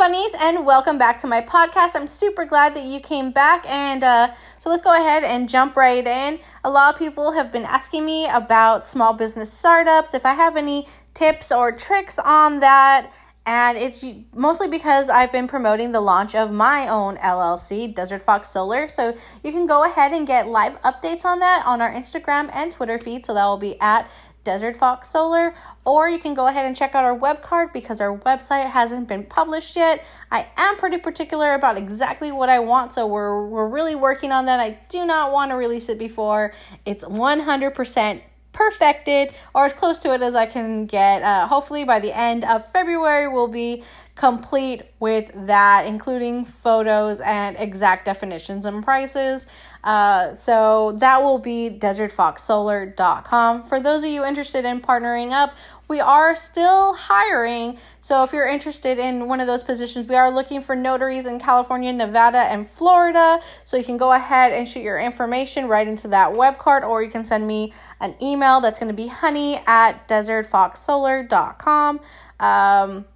bunnies, and welcome back to my podcast. I'm super glad that you came back, and uh, so let's go ahead and jump right in. A lot of people have been asking me about small business startups, if I have any tips or tricks on that, and it's mostly because I've been promoting the launch of my own LLC, Desert Fox Solar. So you can go ahead and get live updates on that on our Instagram and Twitter feed. So that will be at Desert Fox Solar, or you can go ahead and check out our web card because our website hasn't been published yet. I am pretty particular about exactly what I want, so we're we're really working on that. I do not want to release it before it's 100% perfected or as close to it as I can get. Uh, hopefully by the end of February we'll be complete with that, including photos and exact definitions and prices. Uh, so that will be desertfoxsolar.com. For those of you interested in partnering up, we are still hiring. So if you're interested in one of those positions, we are looking for notaries in California, Nevada, and Florida. So you can go ahead and shoot your information right into that web card, or you can send me an email that's going to be honey at desertfoxsolar.com. Um,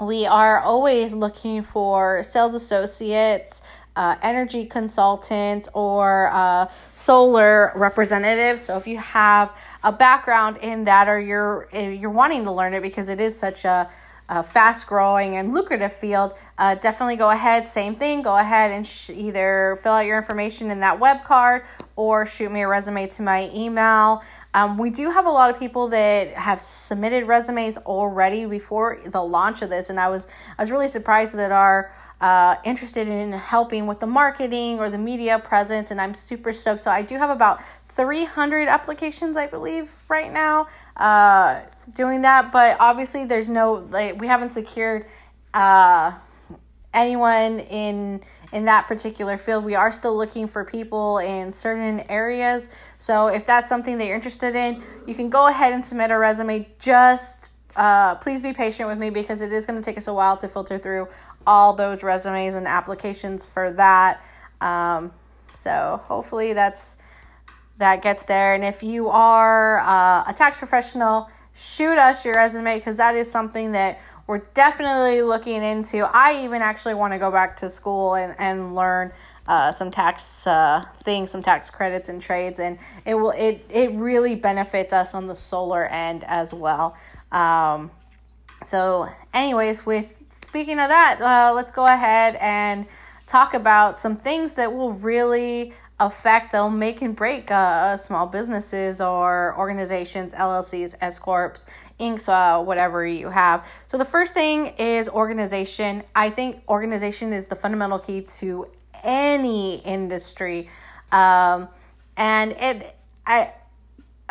we are always looking for sales associates, uh, energy consultants, or uh, solar representatives. So if you have a background in that, or you're you're wanting to learn it because it is such a, a fast growing and lucrative field, uh, definitely go ahead. Same thing. Go ahead and sh- either fill out your information in that web card or shoot me a resume to my email. Um, we do have a lot of people that have submitted resumes already before the launch of this, and I was I was really surprised that are uh, interested in helping with the marketing or the media presence, and I'm super stoked. So I do have about 300 applications, I believe, right now uh, doing that, but obviously there's no like we haven't secured uh, anyone in in that particular field. We are still looking for people in certain areas. So if that's something that you're interested in, you can go ahead and submit a resume. Just uh, please be patient with me because it is going to take us a while to filter through all those resumes and applications for that. Um, so hopefully that's that gets there. And if you are uh, a tax professional, shoot us your resume because that is something that we're definitely looking into. I even actually want to go back to school and, and learn uh, some tax uh, things, some tax credits and trades, and it will it it really benefits us on the solar end as well. Um, so, anyways, with speaking of that, uh, let's go ahead and talk about some things that will really affect they'll make and break uh, small businesses or organizations llcs s corps inks uh, whatever you have. So the first thing is organization. I think organization is the fundamental key to any industry. Um, and it i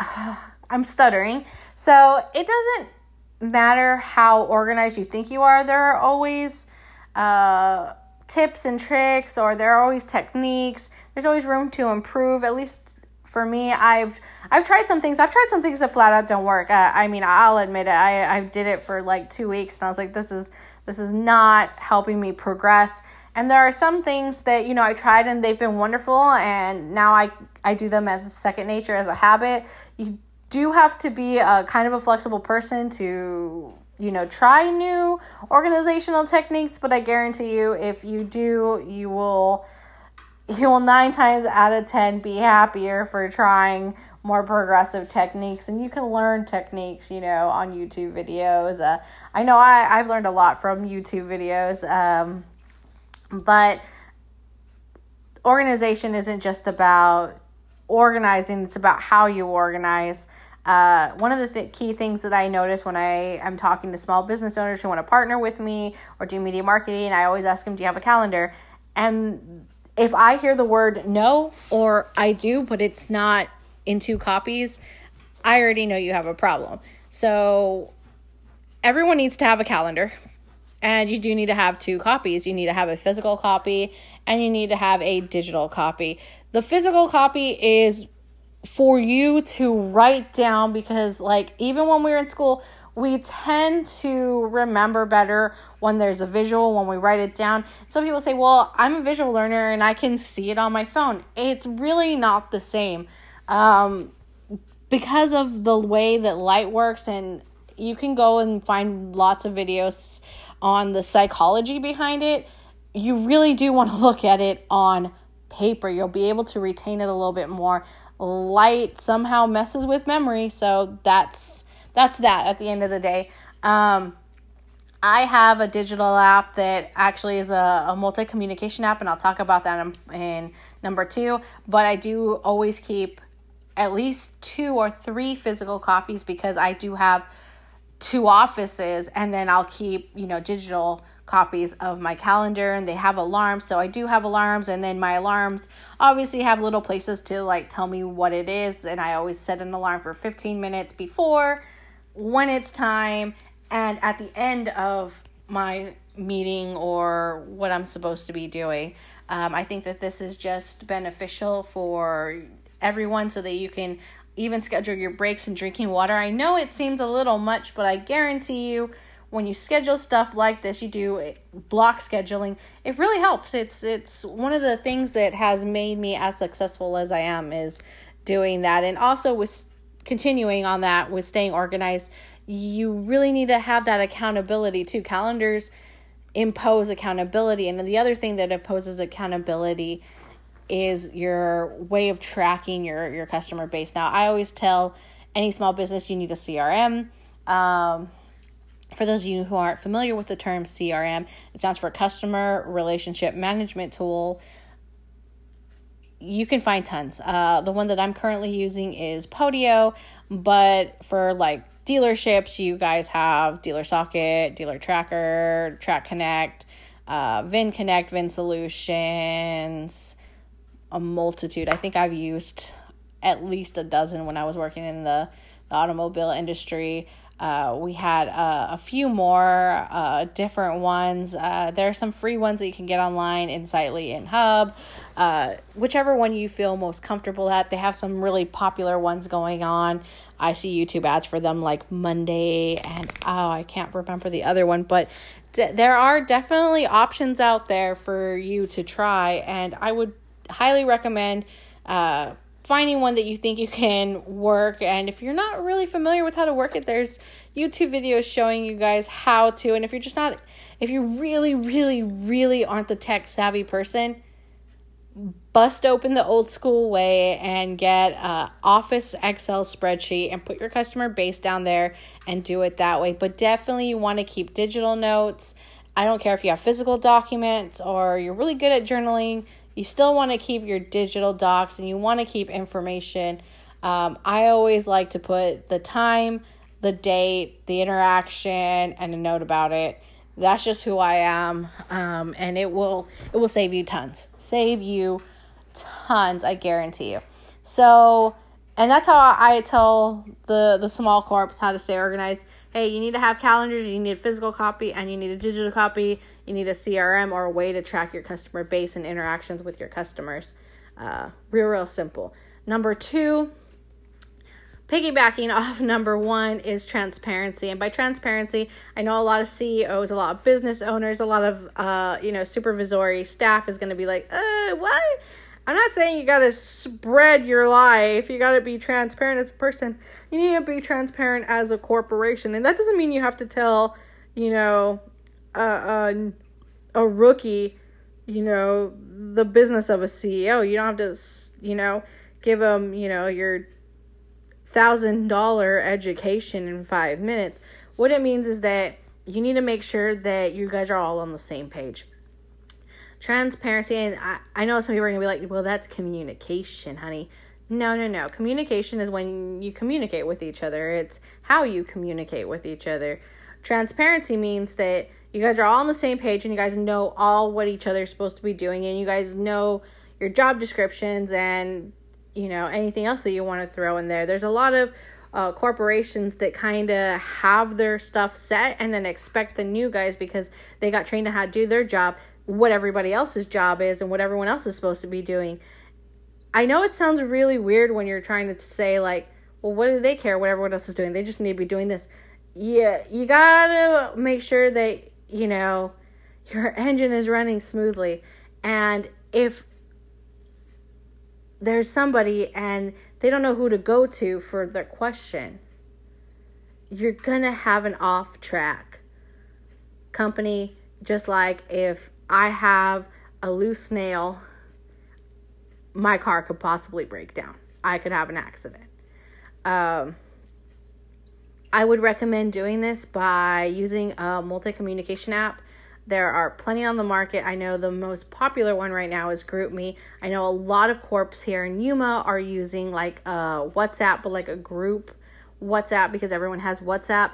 i'm stuttering. So it doesn't matter how organized you think you are there are always uh, tips and tricks or there are always techniques there's always room to improve. At least for me, I've I've tried some things. I've tried some things that flat out don't work. Uh, I mean, I'll admit it. I I did it for like two weeks, and I was like, this is this is not helping me progress. And there are some things that you know I tried and they've been wonderful, and now I I do them as a second nature, as a habit. You do have to be a kind of a flexible person to you know try new organizational techniques, but I guarantee you, if you do, you will you will nine times out of ten be happier for trying more progressive techniques. And you can learn techniques you know on youtube videos. Uh, i know I, i've learned a lot from youtube videos um, but organization isn't just about organizing it's about how you organize uh, one of the th- key things that I notice when I am talking to small business owners who want to partner with me or do media marketing, I always ask them, "Do you have a calendar?" And if I hear the word no or I do, but it's not in two copies, I already know you have a problem. So everyone needs to have a calendar. And you do need to have two copies. You need to have a physical copy and you need to have a digital copy. The physical copy is for you to write down because, like, even when we were in school, we tend to remember better when there's a visual, when we write it down. Some people say, well, I'm a visual learner and I can see it on my phone. It's really not the same. Um, because of the way that light works and you can go and find lots of videos on the psychology behind it, you really do want to look at it on paper. You'll be able to retain it a little bit more. Light somehow messes with memory, so that's that's that at the end of the day. Um, I have a digital app that actually is a, a multi communication app, and I'll talk about that in, in number two. But I do always keep at least two or three physical copies because I do have two offices, and then I'll keep, you know, digital copies of my calendar and they have alarms so i do have alarms and then my alarms obviously have little places to like tell me what it is and i always set an alarm for 15 minutes before when it's time and at the end of my meeting or what i'm supposed to be doing. Um, i think that this is just beneficial for everyone so that you can even schedule your breaks and drinking water. I know it seems a little much but i guarantee you when you schedule stuff like this, you do block scheduling. It really helps. It's it's one of the things that has made me as successful as I am is doing that. And also with continuing on that with staying organized, you really need to have that accountability too. Calendars impose accountability, and the other thing that imposes accountability is your way of tracking your your customer base. Now, I always tell any small business you need a CRM. Um, for those of you who aren't familiar with the term CRM, it stands for Customer Relationship Management Tool. You can find tons. Uh, the one that I'm currently using is Podio, but for like dealerships, you guys have Dealer Socket, Dealer Tracker, Track Connect, uh, Vin Connect, Vin Solutions, a multitude. I think I've used at least a dozen when I was working in the, the automobile industry. Uh, we had uh, a few more uh, different ones. Uh, there are some free ones that you can get online, in Insightly and Hub. Uh, whichever one you feel most comfortable at. They have some really popular ones going on. I see YouTube ads for them like Monday and oh, I can't remember the other one, but d- there are definitely options out there for you to try, and I would highly recommend uh, finding one that you think you can work and if you're not really familiar with how to work it there's youtube videos showing you guys how to and if you're just not if you really really really aren't the tech savvy person bust open the old school way and get a office excel spreadsheet and put your customer base down there and do it that way. But definitely you want to keep digital notes. I don't care if you have physical documents or you're really good at journaling you still want to keep your digital docs and you want to keep information. Um, I always like to put the time, the date, the interaction, and a note about it. That's just who I am, um, and it will it will save you tons. Save you tons, I guarantee you. So, and that's how I tell the the small corps how to stay organized hey, you need to have calendars, you need a physical copy, and you need a digital copy. You need a CRM or a way to track your customer base and interactions with your customers. Uh, real, real simple. Number two, piggybacking off number one is transparency and by transparency i know a lot of ceos a lot of business owners a lot of uh, you know supervisory staff is going to be like uh what I'm not saying you gotta spread your life. You gotta be transparent as a person. You need to be transparent as a corporation, and that doesn't mean you have to tell, you know, a a, a rookie, you know, the business of a CEO. You don't have to, you know, give them, you know, your thousand dollar education in five minutes. What it means is that you need to make sure that you guys are all on the same page transparency and I, I know some people are gonna be like well that's communication honey. No no no. Communication is when you communicate with each other. It's how you communicate with each other. Transparency means that you guys are all on the same page and you guys know all what each other is supposed to be doing and you guys know your job descriptions and you know anything else that you want to throw in there. There's a lot of uh, corporations that kind of have their stuff set and then expect the new guys because they got trained on how to do their job what everybody else's job is and what everyone else is supposed to be doing. I know it sounds really weird when you're trying to say like, well, what do they care what everyone else is doing? They just need to be doing this. Yeah, you gotta make sure that, you know, your engine is running smoothly. And if there's somebody and they don't know who to go to for their question, you're gonna have an off track company, just like if I have a loose nail, my car could possibly break down. I could have an accident. Um, I would recommend doing this by using a multi communication app. There are plenty on the market. I know the most popular one right now is GroupMe. I know a lot of corps here in Yuma are using like a WhatsApp, but like a group WhatsApp because everyone has WhatsApp.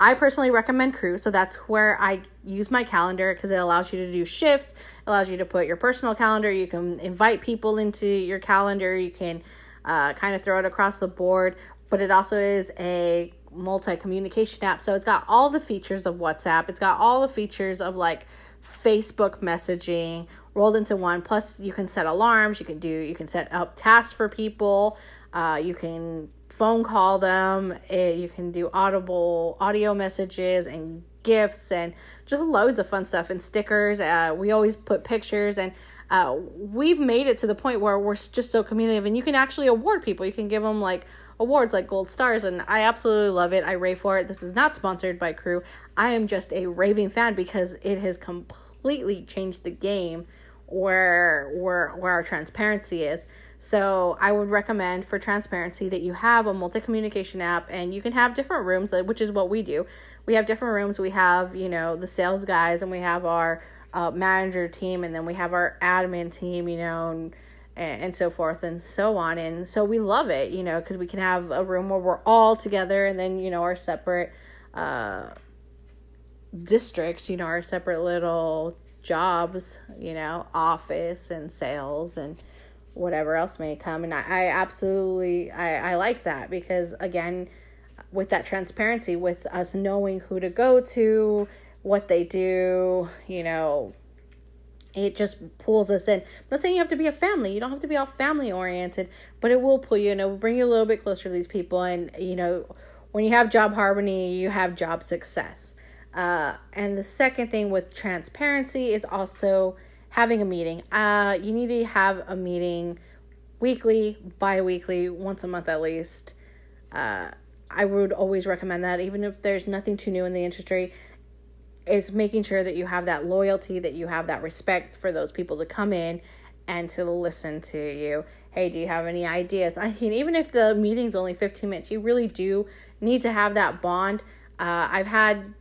I personally recommend Crew, so that's where I use my calendar because it allows you to do shifts, allows you to put your personal calendar, you can invite people into your calendar, you can uh, kind of throw it across the board, but it also is a multi communication app. So it's got all the features of WhatsApp, it's got all the features of like Facebook messaging rolled into one. Plus, you can set alarms, you can do, you can set up tasks for people, uh, you can phone call them. It, you can do audible audio messages and gifts and just loads of fun stuff and stickers. Uh, we always put pictures and uh, we've made it to the point where we're just so communicative and you can actually award people. You can give them like awards like gold stars and I absolutely love it. I rave for it. This is not sponsored by Crew. I am just a raving fan because it has completely changed the game where where where our transparency is. So I would recommend for transparency that you have a multi-communication app and you can have different rooms, which is what we do. We have different rooms. We have, you know, the sales guys and we have our uh, manager team and then we have our admin team, you know, and, and so forth and so on. And so we love it, you know, because we can have a room where we're all together and then, you know, our separate uh, districts, you know, our separate little jobs, you know, office and sales and whatever else may come. And I, I absolutely I, I like that because again, with that transparency, with us knowing who to go to, what they do, you know, it just pulls us in. I'm not saying you have to be a family. You don't have to be all family oriented, but it will pull you and it will bring you a little bit closer to these people. And, you know, when you have job harmony, you have job success. Uh, and the second thing with transparency is also having a meeting. Uh, you need to have a meeting weekly, bi weekly, once a month at least. Uh, I would always recommend that, even if there's nothing too new in the industry. It's making sure that you have that loyalty, that you have that respect for those people to come in and to listen to you. Hey, do you have any ideas? I mean, even if the meeting's only 15 minutes, you really do need to have that bond. Uh, I've had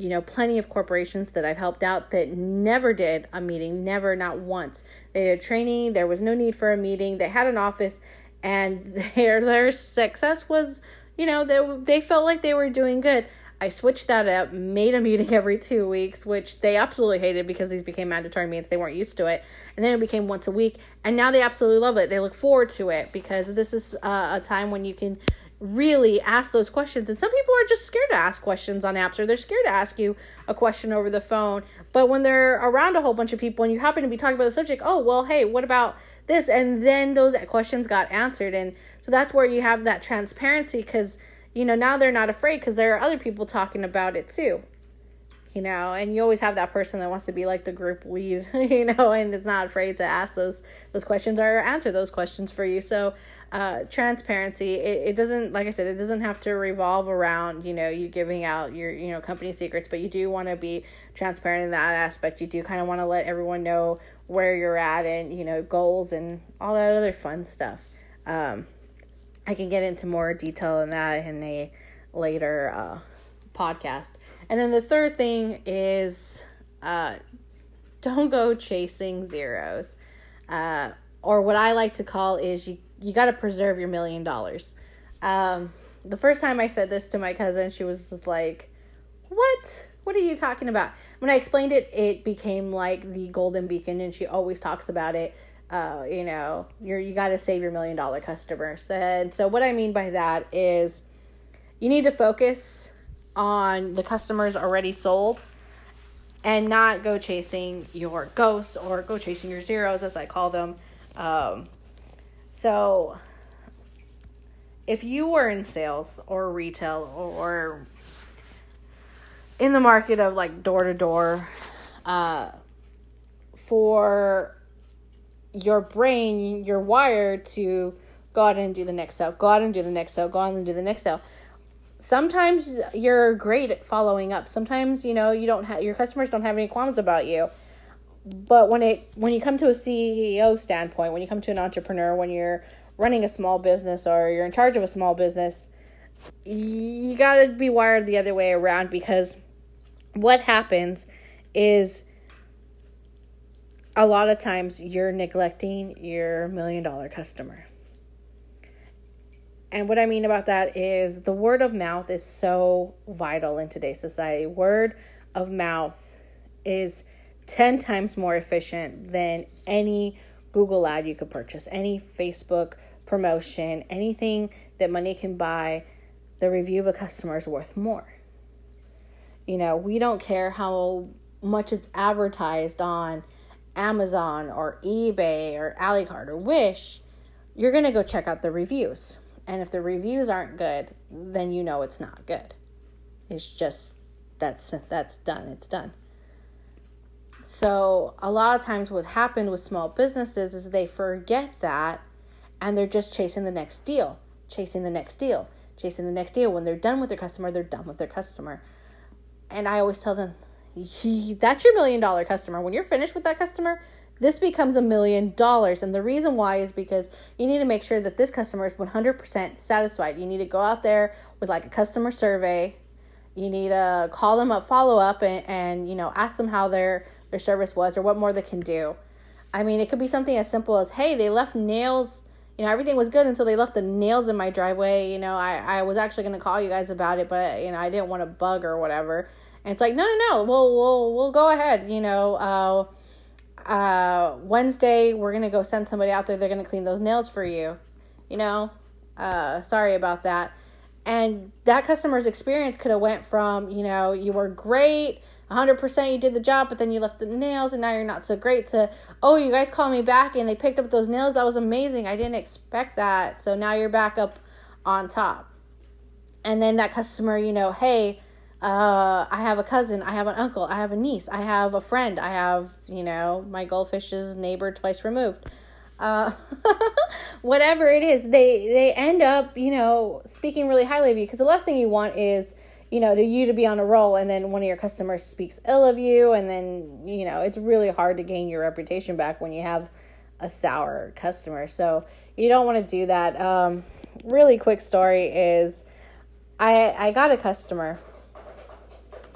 you know, plenty of corporations that I've helped out that never did a meeting, never, not once. They did training, there was no need for a meeting, they had an office, and their their success was, you know, they they felt like they were doing good. I switched that up, made a meeting every two weeks, which they absolutely hated because these became mandatory meetings. They weren't used to it. And then it became once a week. And now they absolutely love it. They look forward to it because this is uh, a time when you can really ask those questions. And some people are just scared to ask questions on apps or they're scared to ask you a question over the phone. But when they're around a whole bunch of people and you happen to be talking about the subject, oh, well, hey, what about this? And then those questions got answered. And so that's where you have that transparency because, you know, now they're not afraid because there are other people talking about it too. You know, and you always have that person that wants to be like the group lead, you know, and is not afraid to ask those those questions or answer those questions for you. So uh, transparency. It, it doesn't like i said it doesn't have to revolve around you know you giving out your you know company secrets but you do want to be transparent in that aspect. You do kind of want to let everyone know where you're at and you know goals and all that other fun stuff. Um, i can get into more detail in that in a later uh, podcast. And then the third thing is uh, don't go chasing zeros. Uh, or what i like to call is you you got to preserve your million dollars. Um, the first time I said this to my cousin, she was just like, "What? What are you talking about?" When I explained it, it became like the golden beacon, and she always talks about it. Uh, you know, you're you got to save your million dollar customers, and so what I mean by that is, you need to focus on the customers already sold, and not go chasing your ghosts or go chasing your zeros, as I call them. Um, so, if you were in sales or retail or in the market of like door to door, uh, for your brain, you're wired to go out and do the next sale, go out and do the next sale, go out and do the next sale. sometimes you're great at following up. Sometimes, you know, you don't have your customers don't have any qualms about you. But when it when you come to a CEO standpoint, when you come to an entrepreneur, when you're running a small business or you're in charge of a small business, you got to be wired the other way around because what happens is a lot of times you're neglecting your million dollar customer. And what I mean about that is the word of mouth is so vital in today's society. Word of mouth is 10 times more efficient than any Google ad you could purchase, any Facebook promotion, anything that money can buy. The review of a customer is worth more. You know, we don't care how much it's advertised on Amazon or eBay or Alicard or Wish. You're going to go check out the reviews and if the reviews aren't good, then you know it's not good. It's just that's that's done. It's done. So, a lot of times what happened with small businesses is they forget that and they're just chasing the next deal, chasing the next deal, chasing the next deal. When they're done with their customer, they're done with their customer. And I always tell them, that's your million dollar customer. When you're finished with that customer, this becomes a million dollars. And the reason why is because you need to make sure that this customer is 100% satisfied. You need to go out there with like a customer survey. You need to call them up, follow up, and, and you know, ask them how their, their service was or what more they can do. I mean, it could be something as simple as, hey, they left nails. You know, everything was good until they left the nails in my driveway. You know, I, I was actually going to call you guys about it, but, you know, I didn't want to bug or whatever. And it's like, no, no, no, we'll, we'll, we'll go ahead. You know, uh, uh, Wednesday, we're going to go send somebody out there. They're going to clean those nails for you. You know, uh, sorry about that. And that customer's experience could have went from, you know, you were great, 100% you did the job, but then you left the nails and now you're not so great to, oh, you guys called me back and they picked up those nails. That was amazing. I didn't expect that. So now you're back up on top. And then that customer, you know, hey, uh, I have a cousin, I have an uncle, I have a niece, I have a friend, I have, you know, my goldfish's neighbor twice removed. Uh, whatever it is, they they end up, you know, speaking really highly of you because the last thing you want is, you know, to you to be on a roll and then one of your customers speaks ill of you and then, you know, it's really hard to gain your reputation back when you have a sour customer. So, you don't want to do that. Um, really quick story is I I got a customer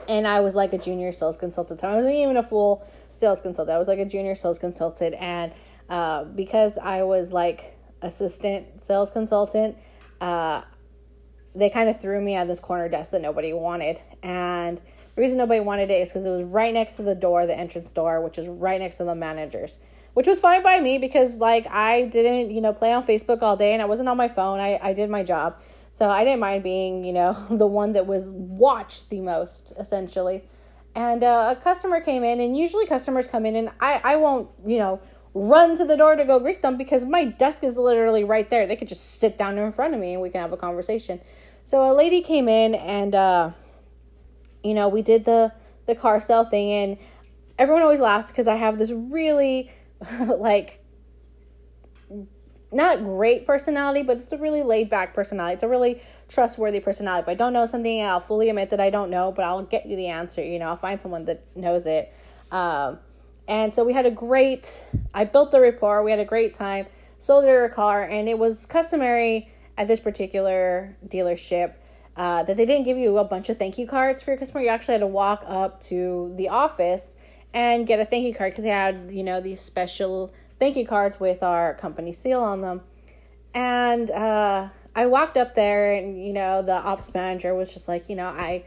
and I was like a junior sales consultant. I wasn't even a full sales consultant. I was like a junior sales consultant, and uh, because I was like assistant sales consultant, uh, they kind of threw me on this corner desk that nobody wanted. And the reason nobody wanted it is because it was right next to the door, the entrance door, which is right next to the managers. Which was fine by me because like I didn't, you know, play on Facebook all day and I wasn't on my phone. I, I did my job. So I didn't mind being, you know, the one that was watched the most, essentially. And uh, a customer came in, and usually customers come in, and I, I won't, you know, run to the door to go greet them because my desk is literally right there. They could just sit down in front of me and we can have a conversation. So a lady came in, and, uh, you know, we did the, the car sale thing, and everyone always laughs because I have this really, like, not great personality, but it's a really laid back personality. It's a really trustworthy personality. If I don't know something, I'll fully admit that I don't know, but I'll get you the answer. You know, I'll find someone that knows it. Um, and so we had a great, I built the rapport. We had a great time, sold her a car, and it was customary at this particular dealership uh, that they didn't give you a bunch of thank you cards for your customer. You actually had to walk up to the office and get a thank you card because they had, you know, these special thank you cards with our company seal on them. And uh, I walked up there, and you know, the office manager was just like, you know, I.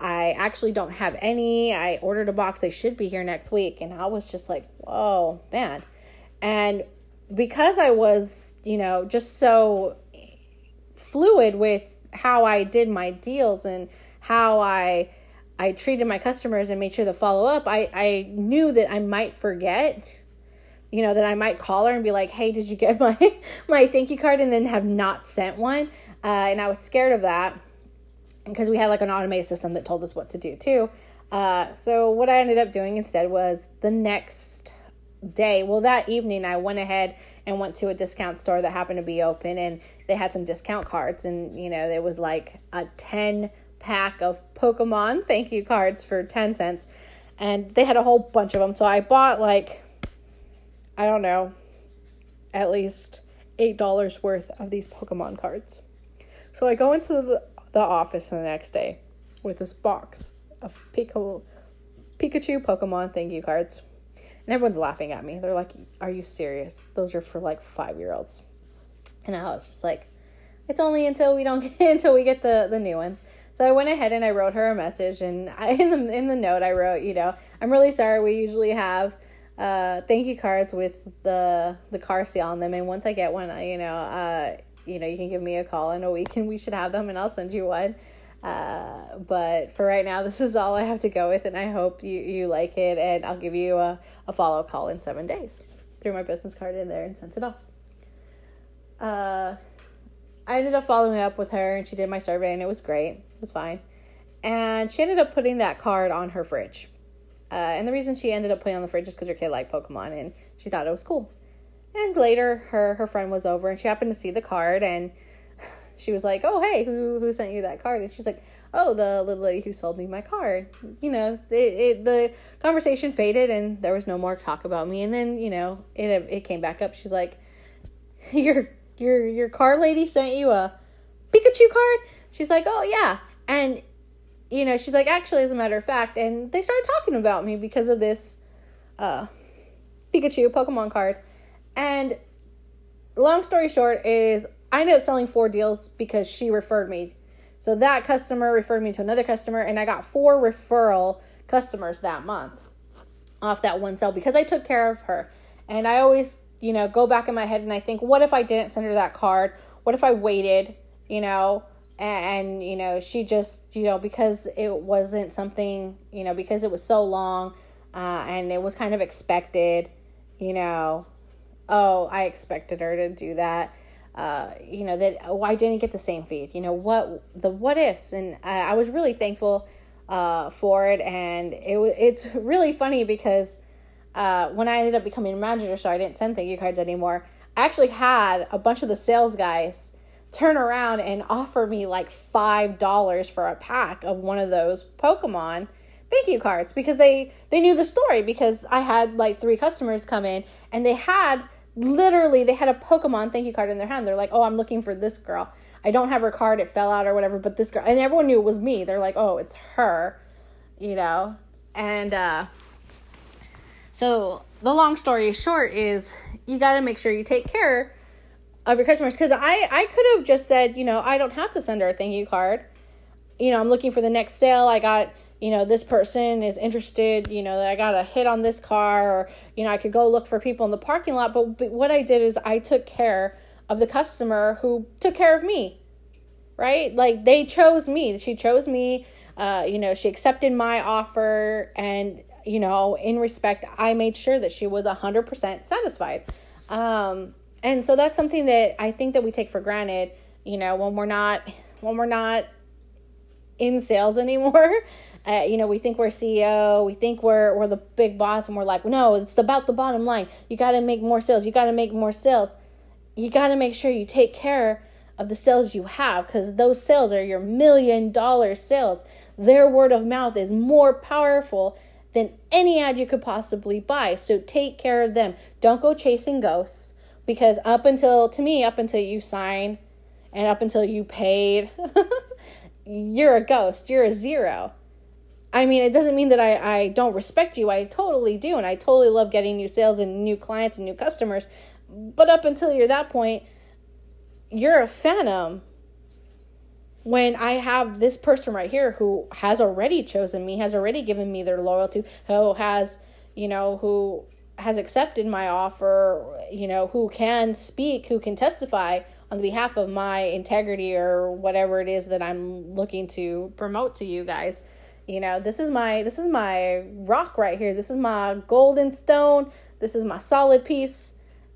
I actually don't have any. I ordered a box. They should be here next week. And I was just like, whoa, man. And because I was, you know, just so fluid with how I did my deals and how I I treated my customers and made sure to follow up, I, I knew that I might forget you know, that I might call her and be like, "Hey, did you get my my thank you card?" and then have not sent one. Uh, and I was scared of that because we had like an automated system that told us what to do too. Uh, so what I ended up doing instead was the next day, well, that evening, I went ahead and went to a discount store that happened to be open, and they had some discount cards, and you know, there was like a 10 pack of Pokemon thank you cards for 10 cents. And they had a whole bunch of them. So I bought like, I don't know, at least $8 worth of these Pokemon cards. So I go into the, the office the next day with this box of Pikachu, Pikachu Pokemon thank you cards. And everyone's laughing at me. They're like, Are you serious? Those are for like five year olds. And I was just like, It's only until we don't get until we get the, the new ones. So I went ahead and I wrote her a message and I, in the in the note I wrote, you know, I'm really sorry we usually have uh thank you cards with the the car seal on them and once I get one, you know, uh you know, you can give me a call in a week and we should have them and I'll send you one. Uh, but for right now, this is all I have to go with, and I hope you, you like it. And I'll give you a, a follow call in seven days. Threw my business card in there and sent it off. Uh, I ended up following up with her, and she did my survey, and it was great. It was fine. And she ended up putting that card on her fridge. Uh, and the reason she ended up putting on the fridge is because her kid liked Pokemon, and she thought it was cool. And later, her her friend was over, and she happened to see the card, and she was like, "Oh, hey, who who sent you that card?" And she's like, "Oh, the little lady who sold me my card." You know, it, it the conversation faded, and there was no more talk about me. And then you know, it it came back up. She's like, "Your your your car lady sent you a Pikachu card?" She's like, "Oh yeah," and you know, she's like, "Actually, as a matter of fact," and they started talking about me because of this uh, Pikachu Pokemon card, and long story short is I ended up selling four deals because she referred me. So that customer referred me to another customer, and I got four referral customers that month off that one sale because I took care of her. And I always, you know, go back in my head and I think, what if I didn't send her that card? What if I waited, you know, and, and you know, she just, you know, because it wasn't something, you know, because it was so long uh, and it was kind of expected, you know, oh, I expected her to do that uh, you know that oh, I didn't get the same feed. You know what the what ifs, and I, I was really thankful uh, for it. And it was it's really funny because uh, when I ended up becoming a manager, so I didn't send thank you cards anymore. I actually had a bunch of the sales guys turn around and offer me like five dollars for a pack of one of those Pokemon thank you cards because they they knew the story because I had like three customers come in and they had literally they had a Pokemon thank you card in their hand. They're like, "Oh, I'm looking for this girl. I don't have her card. It fell out or whatever, but this girl." And everyone knew it was me. They're like, "Oh, it's her." You know? And uh so the long story short is you got to make sure you take care of your customers cuz I I could have just said, you know, I don't have to send her a thank you card. You know, I'm looking for the next sale. I got you know, this person is interested, you know, I got a hit on this car, or, you know, I could go look for people in the parking lot. But, but what I did is I took care of the customer who took care of me, right? Like they chose me. She chose me. Uh, you know, she accepted my offer. And, you know, in respect, I made sure that she was 100% satisfied. Um, and so that's something that I think that we take for granted, you know, when we're not, when we're not in sales anymore uh, you know, we think we're CEO, we think we're we're the big boss, and we're like, no, it's about the bottom line. You got to make more sales. You got to make more sales. You got to make sure you take care of the sales you have because those sales are your million dollar sales. Their word of mouth is more powerful than any ad you could possibly buy. So take care of them. Don't go chasing ghosts because up until to me, up until you sign and up until you paid, you're a ghost. You're a zero. I mean, it doesn't mean that I, I don't respect you. I totally do. And I totally love getting new sales and new clients and new customers. But up until you're that point, you're a phantom. When I have this person right here who has already chosen me, has already given me their loyalty, who has, you know, who has accepted my offer, you know, who can speak, who can testify on behalf of my integrity or whatever it is that I'm looking to promote to you guys you know, this is my this is my rock right here. This is my golden stone. This is my solid piece.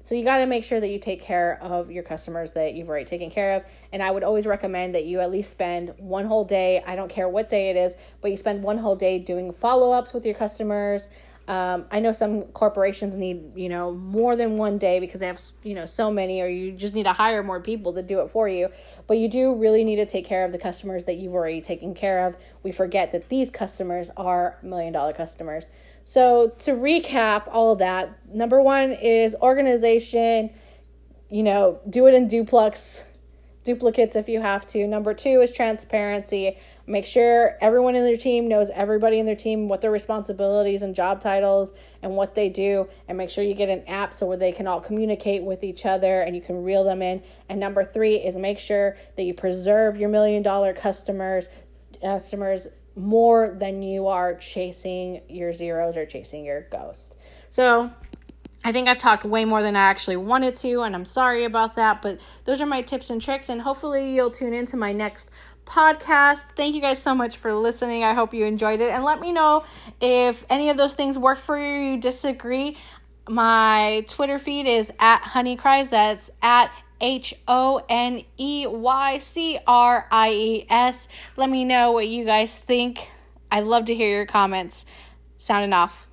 So you got to make sure that you take care of your customers that you've already taken care of. And I would always recommend that you at least spend one whole day, I don't care what day it is, but you spend one whole day doing follow-ups with your customers. Um, I know some corporations need, you know, more than one day because they have, you know, so many, or you just need to hire more people to do it for you. But you do really need to take care of the customers that you've already taken care of. We forget that these customers are million dollar customers. So to recap all that, number one is organization, you know, do it in duplex duplicates if you have to. Number two is transparency. Make sure everyone in their team knows everybody in their team, what their responsibilities and job titles and what they do. And make sure you get an app so where they can all communicate with each other and you can reel them in. And number three is make sure that you preserve your million dollar customers customers more than you are chasing your zeros or chasing your ghost. So I think I've talked way more than I actually wanted to, and I'm sorry about that. But those are my tips and tricks, and hopefully, you'll tune into my next podcast. Thank you guys so much for listening. I hope you enjoyed it, and let me know if any of those things work for you. You disagree. My Twitter feed is at Honey Cries. At H O N E Y C R I E S. Let me know what you guys think. I'd love to hear your comments. Sounding off.